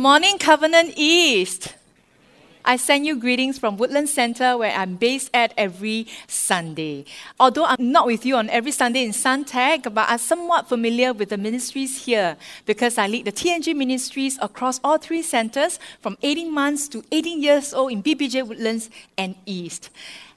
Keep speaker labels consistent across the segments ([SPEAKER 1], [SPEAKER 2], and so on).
[SPEAKER 1] Morning, Covenant East. I send you greetings from Woodland Center, where I'm based at every Sunday. Although I'm not with you on every Sunday in Suntec, but I'm somewhat familiar with the ministries here because I lead the TNG ministries across all three centers from 18 months to 18 years old in BBJ Woodlands and East.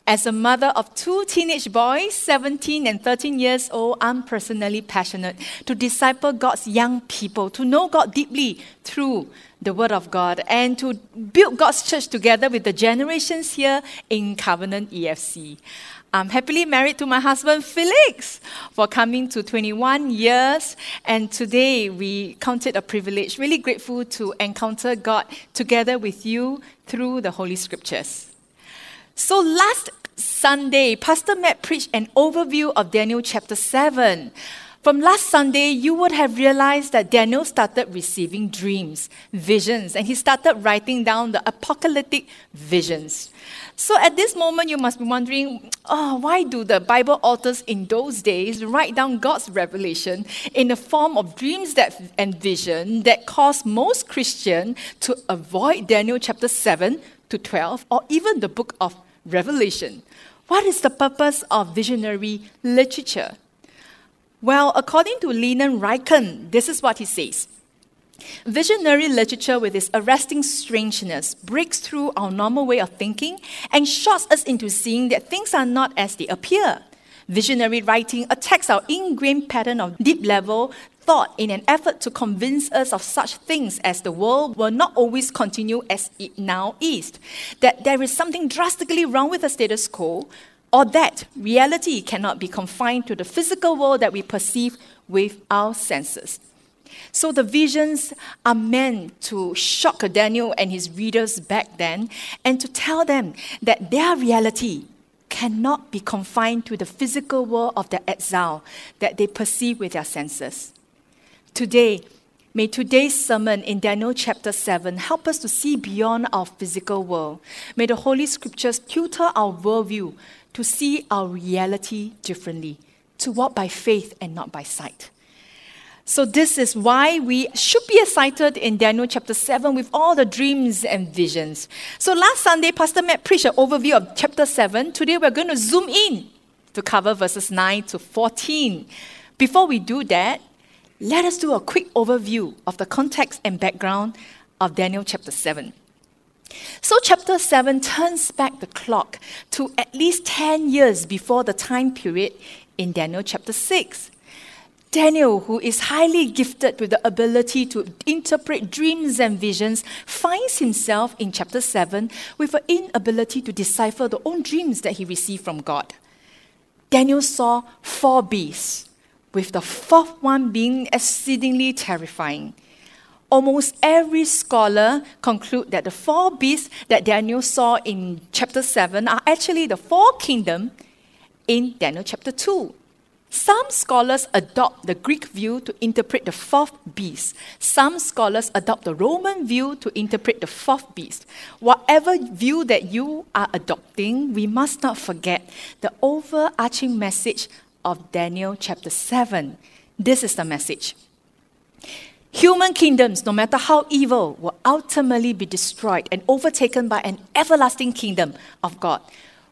[SPEAKER 1] As a mother of two teenage boys, 17 and 13 years old, I'm personally passionate to disciple God's young people, to know God deeply through the Word of God, and to build God's church together with the generations here in Covenant EFC. I'm happily married to my husband Felix for coming to 21 years, and today we count it a privilege, really grateful to encounter God together with you through the Holy Scriptures. So last Sunday, Pastor Matt preached an overview of Daniel chapter 7. From last Sunday, you would have realized that Daniel started receiving dreams, visions, and he started writing down the apocalyptic visions. So at this moment, you must be wondering, oh, why do the Bible authors in those days write down God's revelation in the form of dreams that, and vision that cause most Christians to avoid Daniel chapter 7 to 12 or even the book of Revelation? What is the purpose of visionary literature? Well, according to Leland Ryken, this is what he says. Visionary literature, with its arresting strangeness, breaks through our normal way of thinking and shocks us into seeing that things are not as they appear. Visionary writing attacks our ingrained pattern of deep level thought in an effort to convince us of such things as the world will not always continue as it now is, that there is something drastically wrong with the status quo, or that reality cannot be confined to the physical world that we perceive with our senses. So the visions are meant to shock Daniel and his readers back then and to tell them that their reality cannot be confined to the physical world of the exile that they perceive with their senses. Today, May today's sermon in Daniel chapter 7 help us to see beyond our physical world. May the Holy Scriptures tutor our worldview to see our reality differently, to walk by faith and not by sight. So, this is why we should be excited in Daniel chapter 7 with all the dreams and visions. So, last Sunday, Pastor Matt preached an overview of chapter 7. Today, we're going to zoom in to cover verses 9 to 14. Before we do that, let us do a quick overview of the context and background of Daniel chapter 7. So, chapter 7 turns back the clock to at least 10 years before the time period in Daniel chapter 6. Daniel, who is highly gifted with the ability to interpret dreams and visions, finds himself in chapter 7 with an inability to decipher the own dreams that he received from God. Daniel saw four beasts with the fourth one being exceedingly terrifying. Almost every scholar conclude that the four beasts that Daniel saw in chapter 7 are actually the four kingdoms in Daniel chapter 2. Some scholars adopt the Greek view to interpret the fourth beast. Some scholars adopt the Roman view to interpret the fourth beast. Whatever view that you are adopting, we must not forget the overarching message of Daniel chapter 7. This is the message. Human kingdoms, no matter how evil, will ultimately be destroyed and overtaken by an everlasting kingdom of God,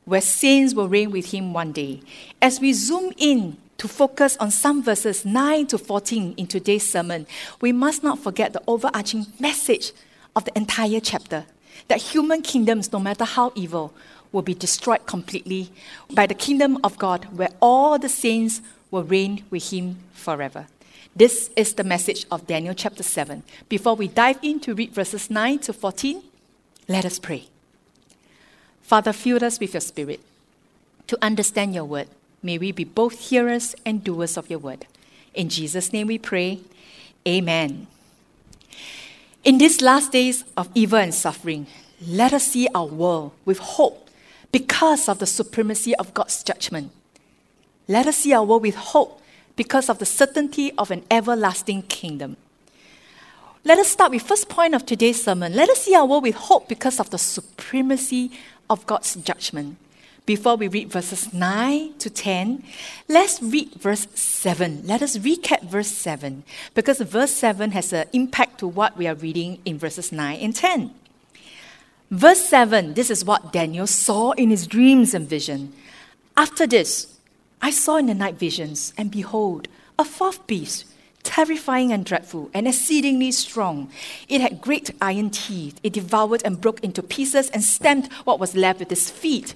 [SPEAKER 1] where saints will reign with Him one day. As we zoom in to focus on some verses 9 to 14 in today's sermon, we must not forget the overarching message of the entire chapter that human kingdoms, no matter how evil, will be destroyed completely by the kingdom of God, where all the saints will reign with him forever. This is the message of Daniel chapter 7. Before we dive in to read verses 9 to 14, let us pray. Father, fill us with your spirit to understand your word. May we be both hearers and doers of your word. In Jesus' name we pray. Amen. In these last days of evil and suffering, let us see our world with hope because of the supremacy of God's judgment. Let us see our world with hope because of the certainty of an everlasting kingdom. Let us start with first point of today's sermon. Let us see our world with hope because of the supremacy of God's judgment. Before we read verses 9 to 10, let's read verse 7. Let us recap verse 7 because verse 7 has an impact to what we are reading in verses 9 and 10. Verse 7, this is what Daniel saw in his dreams and vision. After this, I saw in the night visions, and behold, a fourth beast, terrifying and dreadful, and exceedingly strong. It had great iron teeth. It devoured and broke into pieces and stamped what was left with its feet.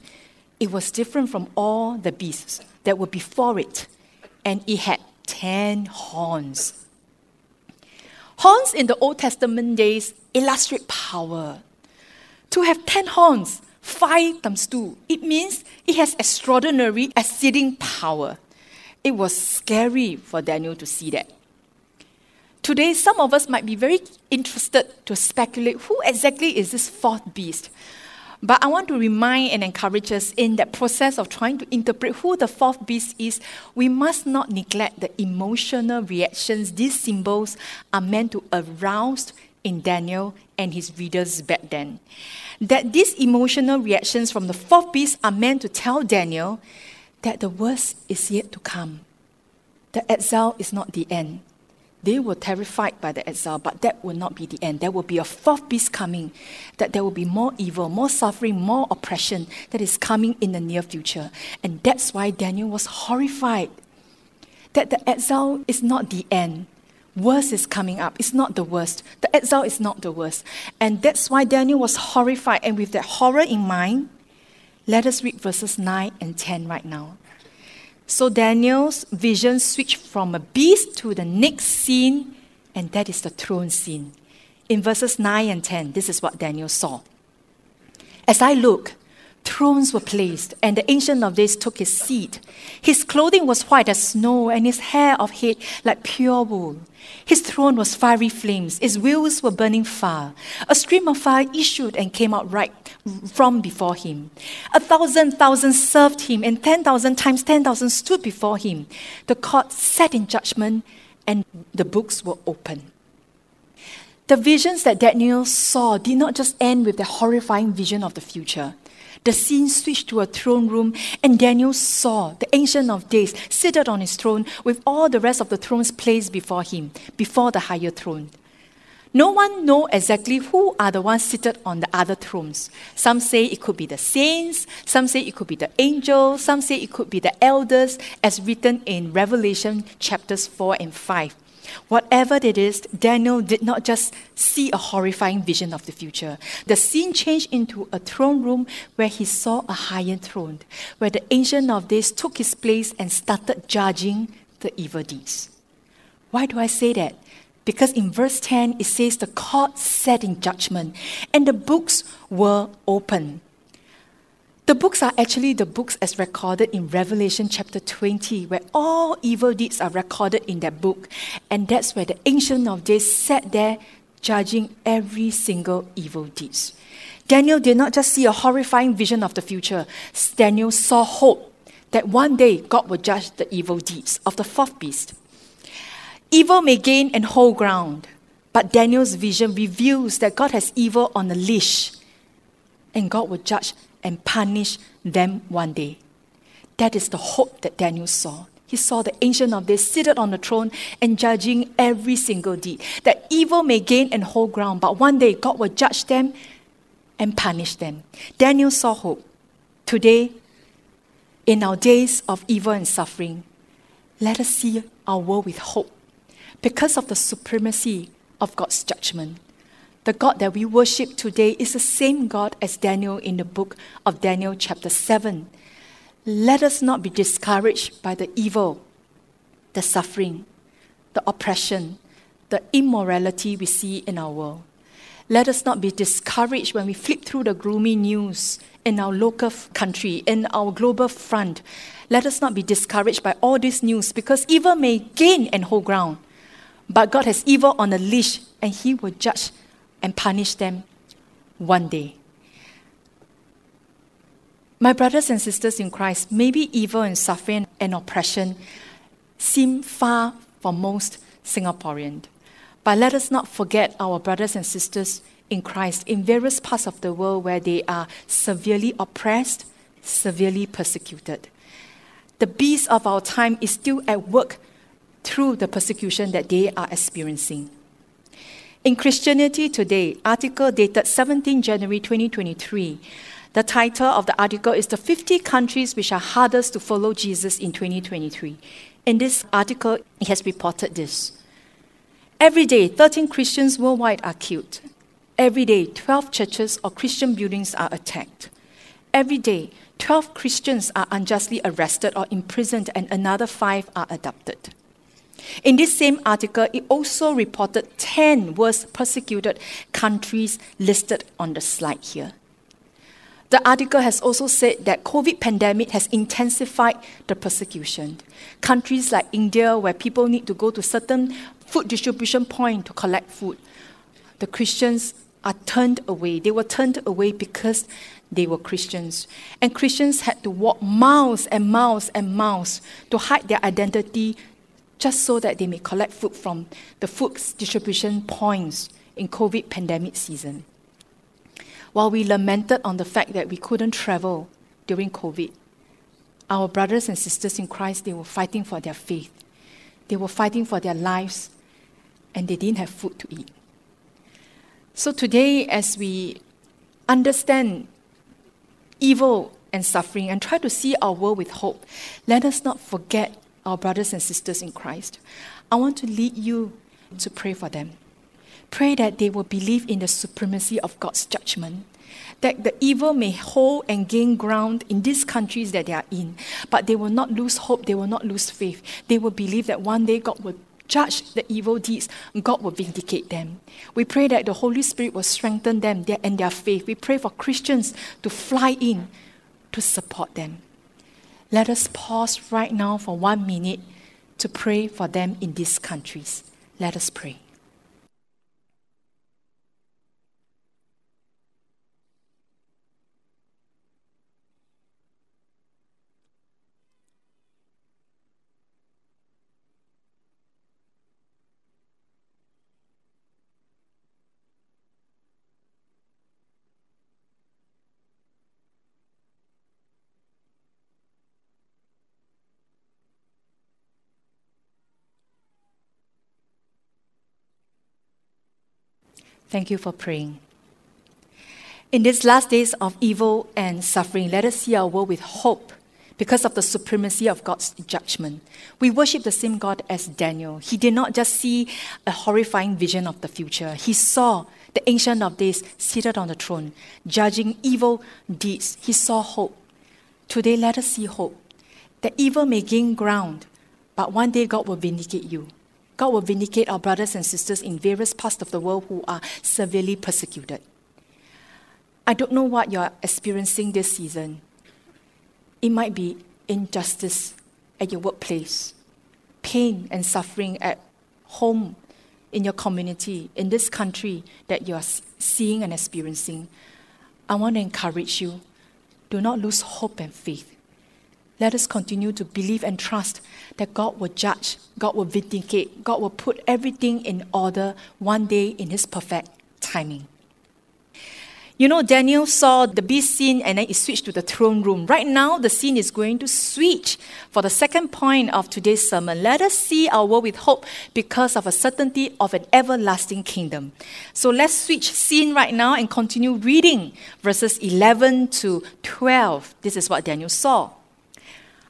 [SPEAKER 1] It was different from all the beasts that were before it, and it had ten horns. Horns in the Old Testament days illustrate power. To have 10 horns, 5 times 2, it means it has extraordinary, exceeding power. It was scary for Daniel to see that. Today, some of us might be very interested to speculate who exactly is this fourth beast. But I want to remind and encourage us in that process of trying to interpret who the fourth beast is, we must not neglect the emotional reactions these symbols are meant to arouse in Daniel and his readers back then. That these emotional reactions from the fourth beast are meant to tell Daniel that the worst is yet to come. The exile is not the end. They were terrified by the exile, but that will not be the end. There will be a fourth beast coming, that there will be more evil, more suffering, more oppression that is coming in the near future. And that's why Daniel was horrified that the exile is not the end worse is coming up. It's not the worst. The exile is not the worst. And that's why Daniel was horrified. And with that horror in mind, let us read verses 9 and 10 right now. So Daniel's vision switched from a beast to the next scene, and that is the throne scene. In verses 9 and 10, this is what Daniel saw. As I look, Thrones were placed, and the Ancient of Days took his seat. His clothing was white as snow, and his hair of head like pure wool. His throne was fiery flames, his wheels were burning fire. A stream of fire issued and came out right from before him. A thousand thousand served him, and ten thousand times ten thousand stood before him. The court sat in judgment, and the books were opened. The visions that Daniel saw did not just end with the horrifying vision of the future the scene switched to a throne room, and Daniel saw the Ancient of Days seated on his throne with all the rest of the thrones placed before him, before the higher throne. No one know exactly who are the ones seated on the other thrones. Some say it could be the saints, some say it could be the angels, some say it could be the elders, as written in Revelation chapters 4 and 5. Whatever it is, Daniel did not just see a horrifying vision of the future. The scene changed into a throne room where he saw a higher throne, where the Ancient of Days took his place and started judging the evil deeds. Why do I say that? Because in verse 10 it says the court sat in judgment and the books were open. The books are actually the books as recorded in Revelation chapter 20, where all evil deeds are recorded in that book. And that's where the Ancient of Days sat there judging every single evil deeds. Daniel did not just see a horrifying vision of the future, Daniel saw hope that one day God will judge the evil deeds of the fourth beast. Evil may gain and hold ground, but Daniel's vision reveals that God has evil on a leash and God will judge and punish them one day. That is the hope that Daniel saw. He saw the Ancient of Days seated on the throne and judging every single deed. That evil may gain and hold ground, but one day God will judge them and punish them. Daniel saw hope. Today, in our days of evil and suffering, let us see our world with hope because of the supremacy of God's judgment. The God that we worship today is the same God as Daniel in the book of Daniel, chapter 7. Let us not be discouraged by the evil, the suffering, the oppression, the immorality we see in our world. Let us not be discouraged when we flip through the gloomy news in our local country, in our global front. Let us not be discouraged by all this news because evil may gain and hold ground. But God has evil on a leash and He will judge and punish them one day. My brothers and sisters in Christ, maybe evil and suffering and oppression seem far from most Singaporeans. But let us not forget our brothers and sisters in Christ in various parts of the world where they are severely oppressed, severely persecuted. The beast of our time is still at work through the persecution that they are experiencing. In Christianity Today, article dated 17 January 2023, the title of the article is The 50 Countries Which Are Hardest to Follow Jesus in 2023. In this article, it has reported this. Every day, 13 Christians worldwide are killed. Every day, 12 churches or Christian buildings are attacked. Every day, 12 Christians are unjustly arrested or imprisoned, and another five are adopted. In this same article, it also reported 10 worst persecuted countries listed on the slide here. The article has also said that COVID pandemic has intensified the persecution. Countries like India, where people need to go to certain food distribution point to collect food, the Christians are turned away. They were turned away because they were Christians. And Christians had to walk miles and miles and miles to hide their identity just so that they may collect food from the food distribution points in COVID pandemic season while we lamented on the fact that we couldn't travel during COVID, our brothers and sisters in Christ, they were fighting for their faith. They were fighting for their lives, and they didn't have food to eat. So today, as we understand evil and suffering and try to see our world with hope, let us not forget our brothers and sisters in Christ. I want to lead you to pray for them. Pray that they will believe in the supremacy of God's judgment, that the evil may hold and gain ground in these countries that they are in, but they will not lose hope, they will not lose faith. They will believe that one day God will judge the evil deeds, God will vindicate them. We pray that the Holy Spirit will strengthen them and their faith. We pray for Christians to fly in to support them. Let us pause right now for one minute to pray for them in these countries. Let us pray. Thank you for praying. In these last days of evil and suffering, let us see our world with hope because of the supremacy of God's judgment. We worship the same God as Daniel. He did not just see a horrifying vision of the future, he saw the Ancient of Days seated on the throne, judging evil deeds. He saw hope. Today, let us see hope that evil may gain ground, but one day God will vindicate you. God will vindicate our brothers and sisters in various parts of the world who are severely persecuted. I don't know what you're experiencing this season. It might be injustice at your workplace, pain and suffering at home, in your community, in this country that you're seeing and experiencing. I want to encourage you do not lose hope and faith. Let us continue to believe and trust that God will judge, God will vindicate, God will put everything in order one day in His perfect timing. You know, Daniel saw the beast scene and then it switched to the throne room. Right now, the scene is going to switch for the second point of today's sermon. Let us see our world with hope because of a certainty of an everlasting kingdom. So let's switch scene right now and continue reading verses 11 to 12. This is what Daniel saw.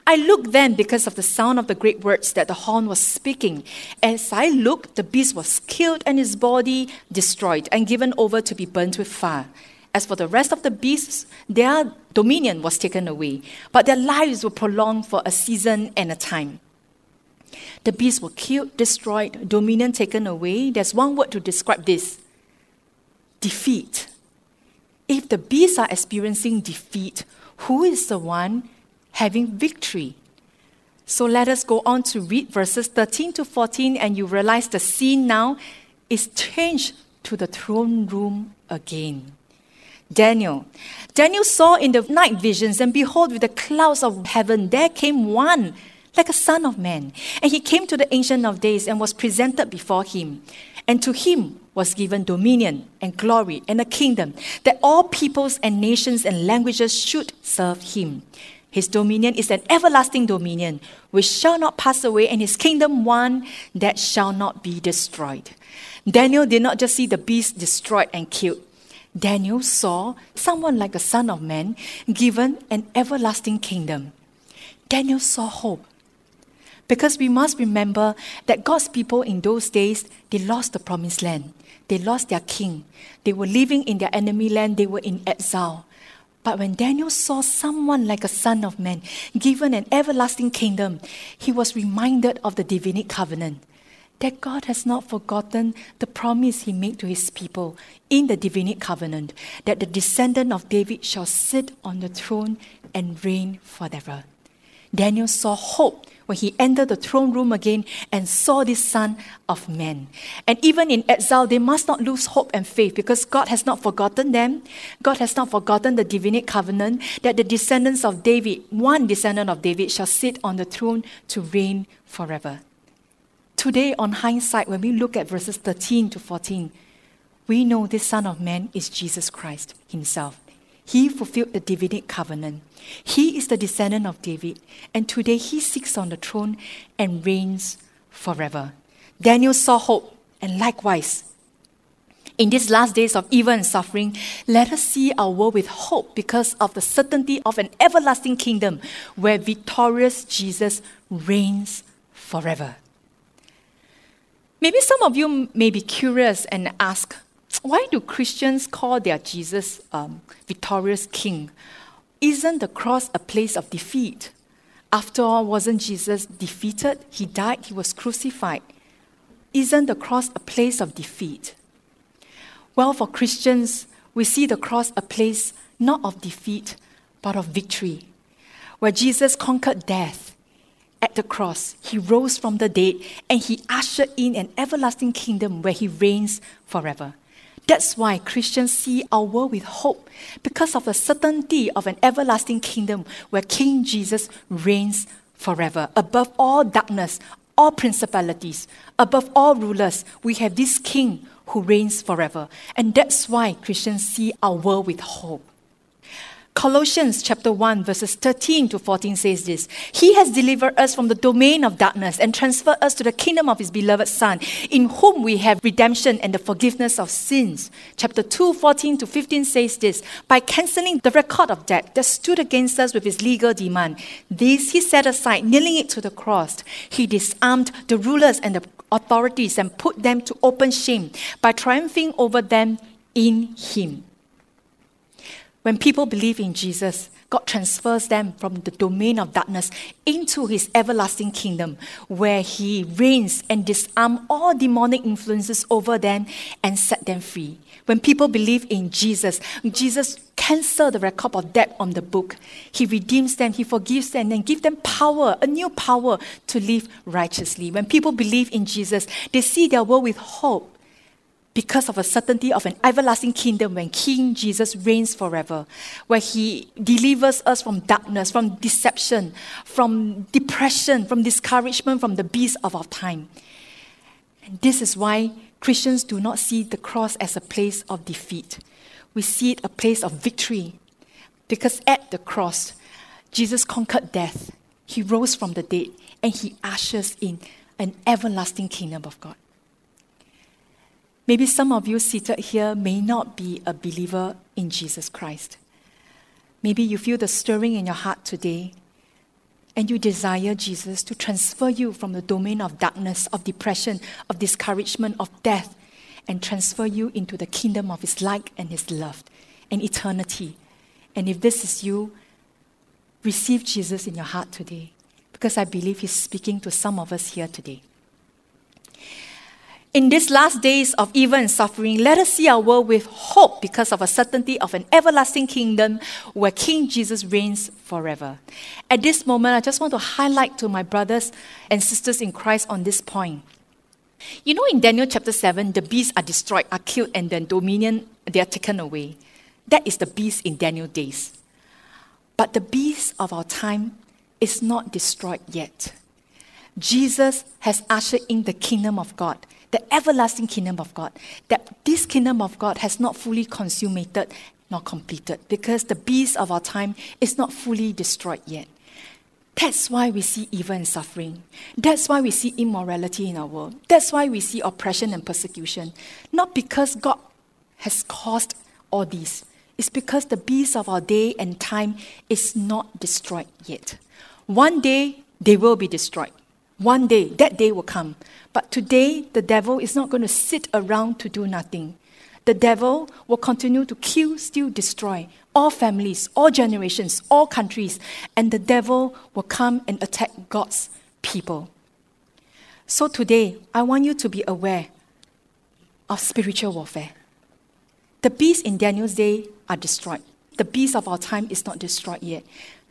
[SPEAKER 1] I looked then because of the sound of the great words that the horn was speaking. As I looked, the beast was killed and his body destroyed and given over to be burnt with fire. As for the rest of the beasts, their dominion was taken away, but their lives were prolonged for a season and a time. The beasts were killed, destroyed, dominion taken away. There's one word to describe this defeat. If the beasts are experiencing defeat, who is the one having victory. So let us go on to read verses 13 to 14, and you realize the scene now is changed to the throne room again. Daniel. Daniel saw in the night visions, and behold, with the clouds of heaven, there came one like a son of man. And he came to the Ancient of Days and was presented before him. And to him was given dominion and glory and a kingdom, that all peoples and nations and languages should serve him. His dominion is an everlasting dominion which shall not pass away, and his kingdom one that shall not be destroyed. Daniel did not just see the beast destroyed and killed. Daniel saw someone like the Son of Man given an everlasting kingdom. Daniel saw hope. Because we must remember that God's people in those days, they lost the promised land. They lost their king. They were living in their enemy land. They were in exile. But when Daniel saw someone like a son of man given an everlasting kingdom, he was reminded of the Davidic covenant that God has not forgotten the promise he made to his people in the Davidic covenant that the descendant of David shall sit on the throne and reign forever. Daniel saw hope when he entered the throne room again and saw this Son of Man. And even in exile, they must not lose hope and faith because God has not forgotten them. God has not forgotten the Davidic covenant that the descendants of David, one descendant of David, shall sit on the throne to reign forever. Today, on hindsight, when we look at verses 13 to 14, we know this Son of Man is Jesus Christ Himself. He fulfilled the Davidic covenant. He is the descendant of David, and today he sits on the throne and reigns forever. Daniel saw hope, and likewise, in these last days of evil and suffering, let us see our world with hope because of the certainty of an everlasting kingdom where victorious Jesus reigns forever. Maybe some of you may be curious and ask, why do Christians call their Jesus um, victorious king? Isn't the cross a place of defeat? After all, wasn't Jesus defeated? He died, he was crucified. Isn't the cross a place of defeat? Well, for Christians, we see the cross a place not of defeat, but of victory, where Jesus conquered death at the cross. He rose from the dead and he ushered in an everlasting kingdom where he reigns forever. That's why Christians see our world with hope because of the certainty of an everlasting kingdom where King Jesus reigns forever. Above all darkness, all principalities, above all rulers, we have this King who reigns forever. And that's why Christians see our world with hope. Colossians chapter 1 verses 13 to 14 says this He has delivered us from the domain of darkness and transferred us to the kingdom of his beloved Son, in whom we have redemption and the forgiveness of sins. Chapter 2 14 to 15 says this By cancelling the record of debt that stood against us with his legal demand, this he set aside, nailing it to the cross. He disarmed the rulers and the authorities and put them to open shame by triumphing over them in him. When people believe in Jesus, God transfers them from the domain of darkness into his everlasting kingdom, where he reigns and disarms all demonic influences over them and set them free. When people believe in Jesus, Jesus cancels the record of debt on the book. He redeems them, he forgives them, and gives them power, a new power to live righteously. When people believe in Jesus, they see their world with hope because of a certainty of an everlasting kingdom when King Jesus reigns forever, where he delivers us from darkness, from deception, from depression, from discouragement, from the beast of our time. And this is why Christians do not see the cross as a place of defeat. We see it a place of victory. Because at the cross, Jesus conquered death. He rose from the dead and he ushers in an everlasting kingdom of God. Maybe some of you seated here may not be a believer in Jesus Christ. Maybe you feel the stirring in your heart today and you desire Jesus to transfer you from the domain of darkness, of depression, of discouragement, of death, and transfer you into the kingdom of His light and His love and eternity. And if this is you, receive Jesus in your heart today because I believe He's speaking to some of us here today. In these last days of evil and suffering, let us see our world with hope because of a certainty of an everlasting kingdom where King Jesus reigns forever. At this moment, I just want to highlight to my brothers and sisters in Christ on this point. You know, in Daniel chapter 7, the beasts are destroyed, are killed, and then dominion, they are taken away. That is the beast in Daniel days. But the beast of our time is not destroyed yet. Jesus has ushered in the kingdom of God, the everlasting kingdom of God. That this kingdom of God has not fully consummated nor completed because the beast of our time is not fully destroyed yet. That's why we see evil and suffering. That's why we see immorality in our world. That's why we see oppression and persecution. Not because God has caused all these, it's because the beast of our day and time is not destroyed yet. One day they will be destroyed. One day, that day will come. But today, the devil is not going to sit around to do nothing. The devil will continue to kill, steal, destroy all families, all generations, all countries, and the devil will come and attack God's people. So today, I want you to be aware of spiritual warfare. The beasts in Daniel's day are destroyed. The beast of our time is not destroyed yet.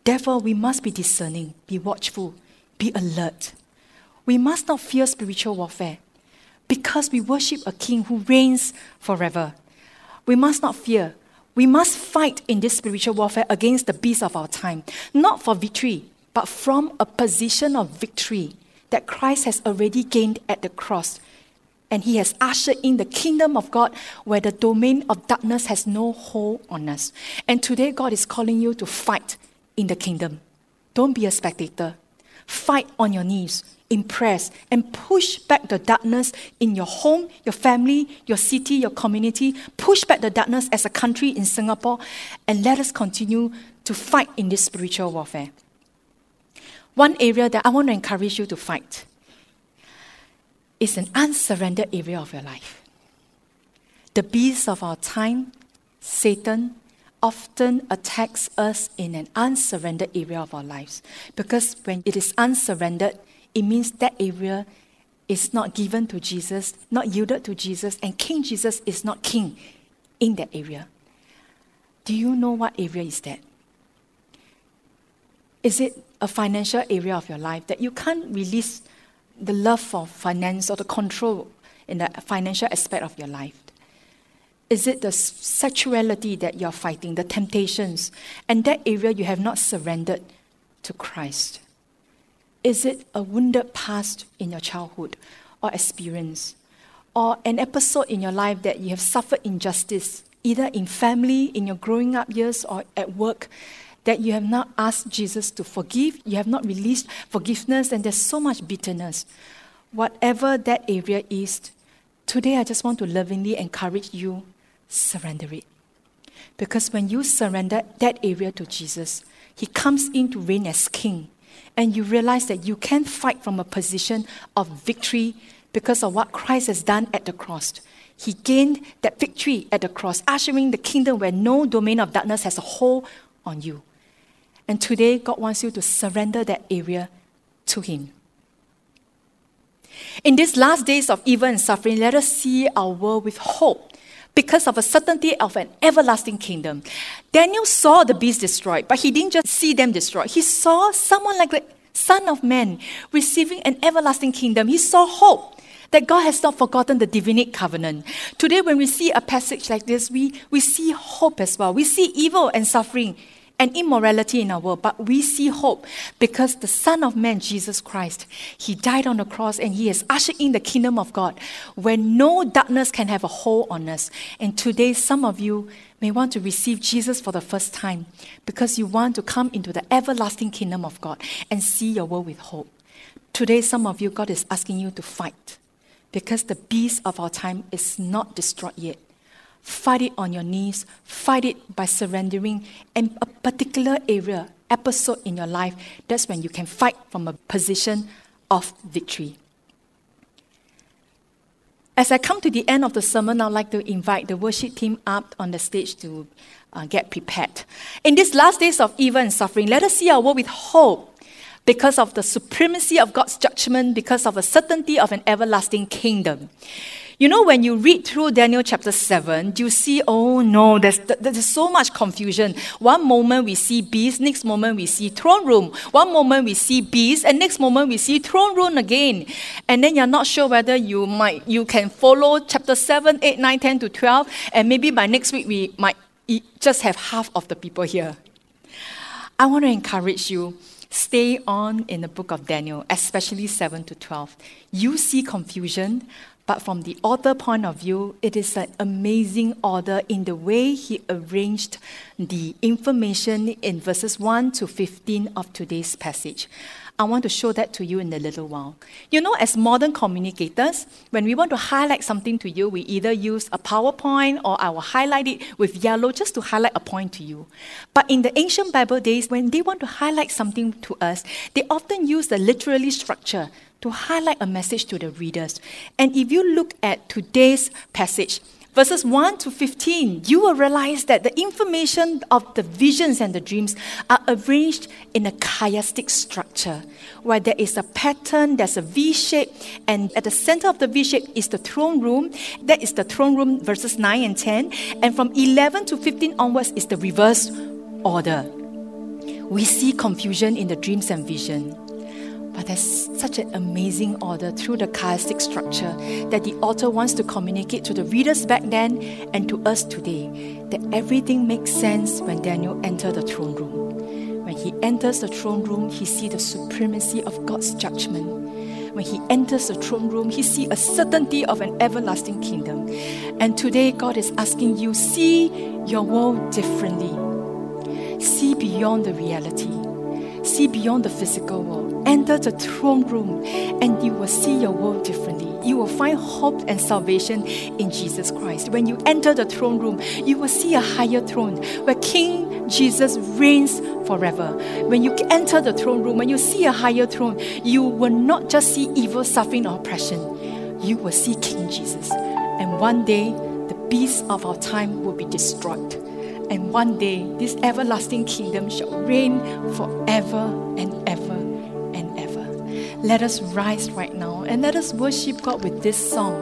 [SPEAKER 1] Therefore, we must be discerning, be watchful, be alert. We must not fear spiritual warfare because we worship a king who reigns forever. We must not fear. We must fight in this spiritual warfare against the beasts of our time, not for victory, but from a position of victory that Christ has already gained at the cross. And he has ushered in the kingdom of God where the domain of darkness has no hold on us. And today, God is calling you to fight in the kingdom. Don't be a spectator. Fight on your knees impress and push back the darkness in your home, your family, your city, your community. Push back the darkness as a country in Singapore and let us continue to fight in this spiritual warfare. One area that I want to encourage you to fight is an unsurrendered area of your life. The beast of our time, Satan, often attacks us in an unsurrendered area of our lives. Because when it is unsurrendered, it means that area is not given to Jesus, not yielded to Jesus, and King Jesus is not king in that area. Do you know what area is that? Is it a financial area of your life that you can't release the love for finance or the control in the financial aspect of your life? Is it the sexuality that you're fighting, the temptations, and that area you have not surrendered to Christ? Is it a wounded past in your childhood or experience? Or an episode in your life that you have suffered injustice, either in family, in your growing up years, or at work, that you have not asked Jesus to forgive, you have not released forgiveness, and there's so much bitterness. Whatever that area is, today I just want to lovingly encourage you surrender it. Because when you surrender that area to Jesus, He comes in to reign as King and you realize that you can fight from a position of victory because of what Christ has done at the cross. He gained that victory at the cross, ushering the kingdom where no domain of darkness has a hold on you. And today, God wants you to surrender that area to Him. In these last days of evil and suffering, let us see our world with hope because of a certainty of an everlasting kingdom. Daniel saw the beast destroyed, but he didn't just see them destroyed. He saw someone like the Son of Man receiving an everlasting kingdom. He saw hope that God has not forgotten the Davidic covenant. Today, when we see a passage like this, we, we see hope as well. We see evil and suffering and immorality in our world, but we see hope because the Son of Man, Jesus Christ, He died on the cross and He has ushered in the kingdom of God where no darkness can have a hold on us. And today, some of you may want to receive Jesus for the first time because you want to come into the everlasting kingdom of God and see your world with hope. Today, some of you, God is asking you to fight because the beast of our time is not destroyed yet. Fight it on your knees. Fight it by surrendering in a particular area, episode in your life. That's when you can fight from a position of victory. As I come to the end of the sermon, I'd like to invite the worship team up on the stage to uh, get prepared. In these last days of evil and suffering, let us see our world with hope because of the supremacy of God's judgment, because of the certainty of an everlasting kingdom. You know, when you read through Daniel chapter 7, you see, oh no, there's, there's so much confusion. One moment we see beast, next moment we see throne room. One moment we see beast, and next moment we see throne room again. And then you're not sure whether you might you can follow chapter 7, 8, 9, 10 to 12, and maybe by next week we might just have half of the people here. I want to encourage you stay on in the book of Daniel, especially 7 to 12. You see confusion, but from the author point of view, it is an amazing order in the way he arranged the information in verses 1 to 15 of today's passage. I want to show that to you in a little while. You know, as modern communicators, when we want to highlight something to you, we either use a PowerPoint or I will highlight it with yellow just to highlight a point to you. But in the ancient Bible days, when they want to highlight something to us, they often use the literary structure to highlight a message to the readers. And if you look at today's passage, verses 1 to 15, you will realize that the information of the visions and the dreams are arranged in a chiastic structure where there is a pattern, there's a V shape, and at the center of the V shape is the throne room. That is the throne room, verses 9 and 10. And from 11 to 15 onwards is the reverse order. We see confusion in the dreams and vision. But there's such an amazing order through the chiastic structure that the author wants to communicate to the readers back then and to us today that everything makes sense when Daniel entered the throne room. When he enters the throne room, he sees the supremacy of God's judgment. When he enters the throne room, he sees a certainty of an everlasting kingdom. And today, God is asking you see your world differently. See beyond the reality see beyond the physical world. Enter the throne room and you will see your world differently. You will find hope and salvation in Jesus Christ. When you enter the throne room, you will see a higher throne where King Jesus reigns forever. When you enter the throne room, when you see a higher throne, you will not just see evil, suffering, or oppression. You will see King Jesus. And one day, the beasts of our time will be destroyed and one day, this everlasting kingdom shall reign forever and ever and ever. Let us rise right now and let us worship God with this song.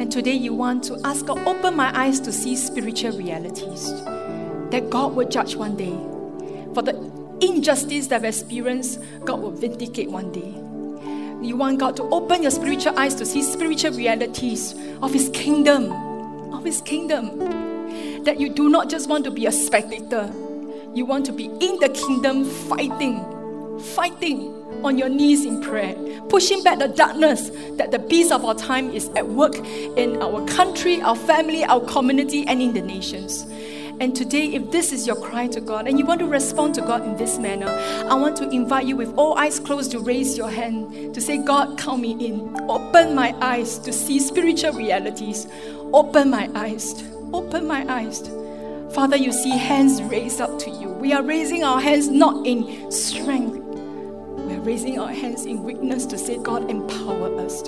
[SPEAKER 1] And today you want to ask God, open my eyes to see spiritual realities that God will judge one day. For the injustice that we've experienced, God will vindicate one day. You want God to open your spiritual eyes to see spiritual realities of His kingdom, of His kingdom. That you do not just want to be a spectator, you want to be in the kingdom fighting, fighting on your knees in prayer, pushing back the darkness that the beast of our time is at work in our country, our family, our community, and in the nations. And today, if this is your cry to God and you want to respond to God in this manner, I want to invite you with all eyes closed to raise your hand to say, God, count me in. Open my eyes to see spiritual realities. Open my eyes. Open my eyes. Father, you see hands raised up to you. We are raising our hands not in strength, we're raising our hands in weakness to say, God, empower us.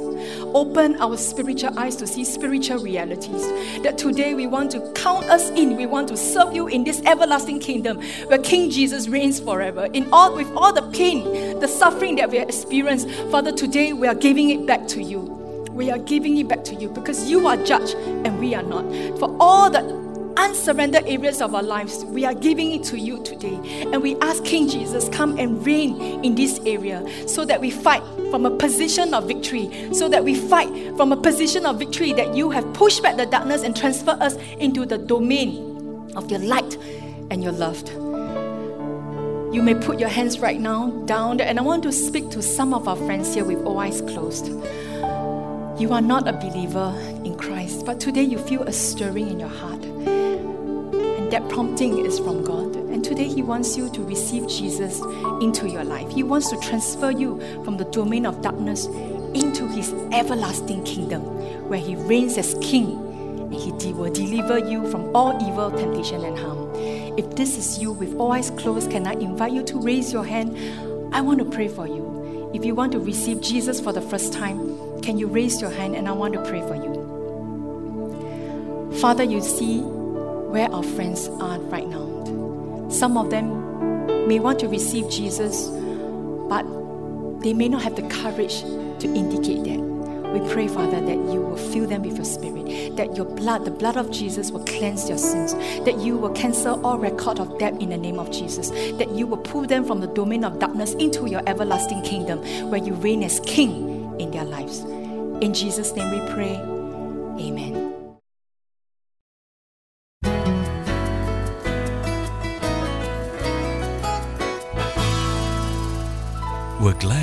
[SPEAKER 1] Open our spiritual eyes to see spiritual realities. That today we want to count us in. We want to serve you in this everlasting kingdom where King Jesus reigns forever. In all, with all the pain, the suffering that we have experienced, Father, today we are giving it back to you. We are giving it back to you because you are judge and we are not. For all the unsurrendered areas of our lives, we are giving it to you today. And we ask King Jesus, come and reign in this area so that we fight from a position of victory, so that we fight from a position of victory that you have pushed back the darkness and transfer us into the domain of your light and your love. You may put your hands right now down, there, and I want to speak to some of our friends here with all eyes closed. You are not a believer in Christ, but today you feel a stirring in your heart that prompting is from God. And today He wants you to receive Jesus into your life. He wants to transfer you from the domain of darkness into His everlasting kingdom, where He reigns as King and He will deliver you from all evil, temptation, and harm. If this is you with all eyes closed, can I invite you to raise your hand? I want to pray for you. If you want to receive Jesus for the first time, can you raise your hand and I want to pray for you? Father, you see where our friends are right now. Some of them may want to receive Jesus, but they may not have the courage to indicate that. We pray, Father, that you will fill them with your spirit, that your blood, the blood of Jesus, will cleanse their sins, that you will cancel all record of debt in the name of Jesus, that you will pull them from the domain of darkness into your everlasting kingdom where you reign as King in their lives. In Jesus' name we pray. Amen.